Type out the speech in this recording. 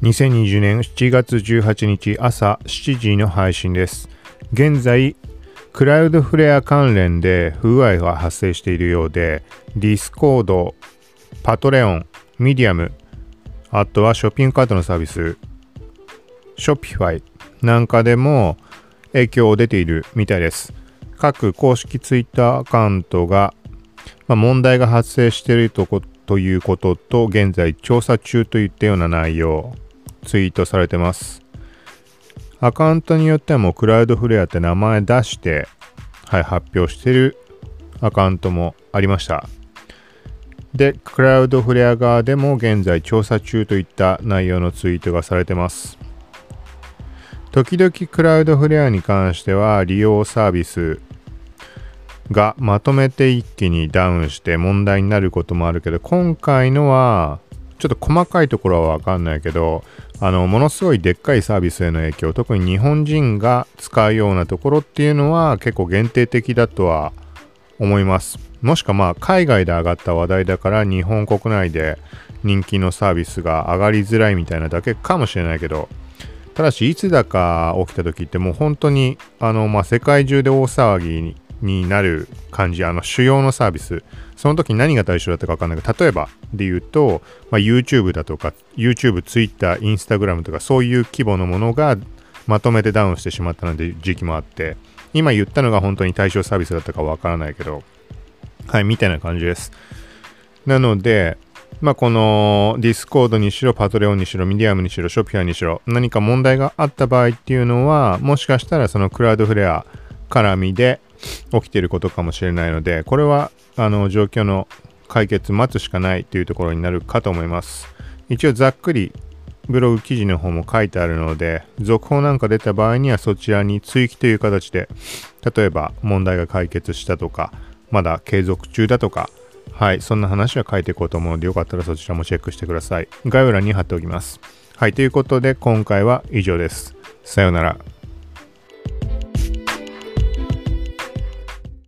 2020年7月18日朝7時の配信です。現在、 Cloudflare 関連で不具合が発生しているようで、 Discord、Patreon、Medium、あとはショッピングカートのサービス、 Shopify なんかでも影響を出ているみたいです。各公式ツイッターアカウントが、まあ、問題が発生しているとこということと、現在調査中といったような内容、ツイートされてます。アカウントによってはもうクラウドフレアって名前出して、はい、発表してるアカウントもありました。で、クラウドフレア側でも現在調査中といった内容のツイートがされてます。時々クラウドフレアに関しては利用サービスがまとめて一気にダウンして問題になることもあるけど、今回のは、ちょっと細かいところはわかんないけど、あの、ものすごいでっかいサービスへの影響、特に日本人が使うようなところっていうのは結構限定的だとは思います。もしくはまあ海外で上がった話題だから日本国内で人気のサービスが上がりづらいみたいなだけかもしれないけど、ただしいつだか起きた時ってもう本当にあのまあ世界中で大騒ぎになる感じ、あの主要のサービス、その時何が対象だったか分かんないけど、例えばで言うと、まあ、YouTube だとか、YouTube、Twitter、Instagram とかそういう規模のものがまとめてダウンしてしまったので時期もあって、今言ったのが本当に対象サービスだったか分からないけど、はい、みたいな感じです。なので、まあ、この Discord にしろ、 Patreon にしろ、ミディアムにしろ、 Shopify にしろ、何か問題があった場合っていうのは、もしかしたらその Cloudflare絡みで、起きていることかもしれないので、これはあの状況の解決待つしかないというところになるかと思います。一応ざっくりブログ記事の方も書いてあるので、続報なんか出た場合にはそちらに追記という形で、例えば問題が解決したとか、まだ継続中だとか、はい、そんな話は書いていこうと思うので、よかったらそちらもチェックしてください。概要欄に貼っておきます。はい、ということで今回は以上です。さようなら。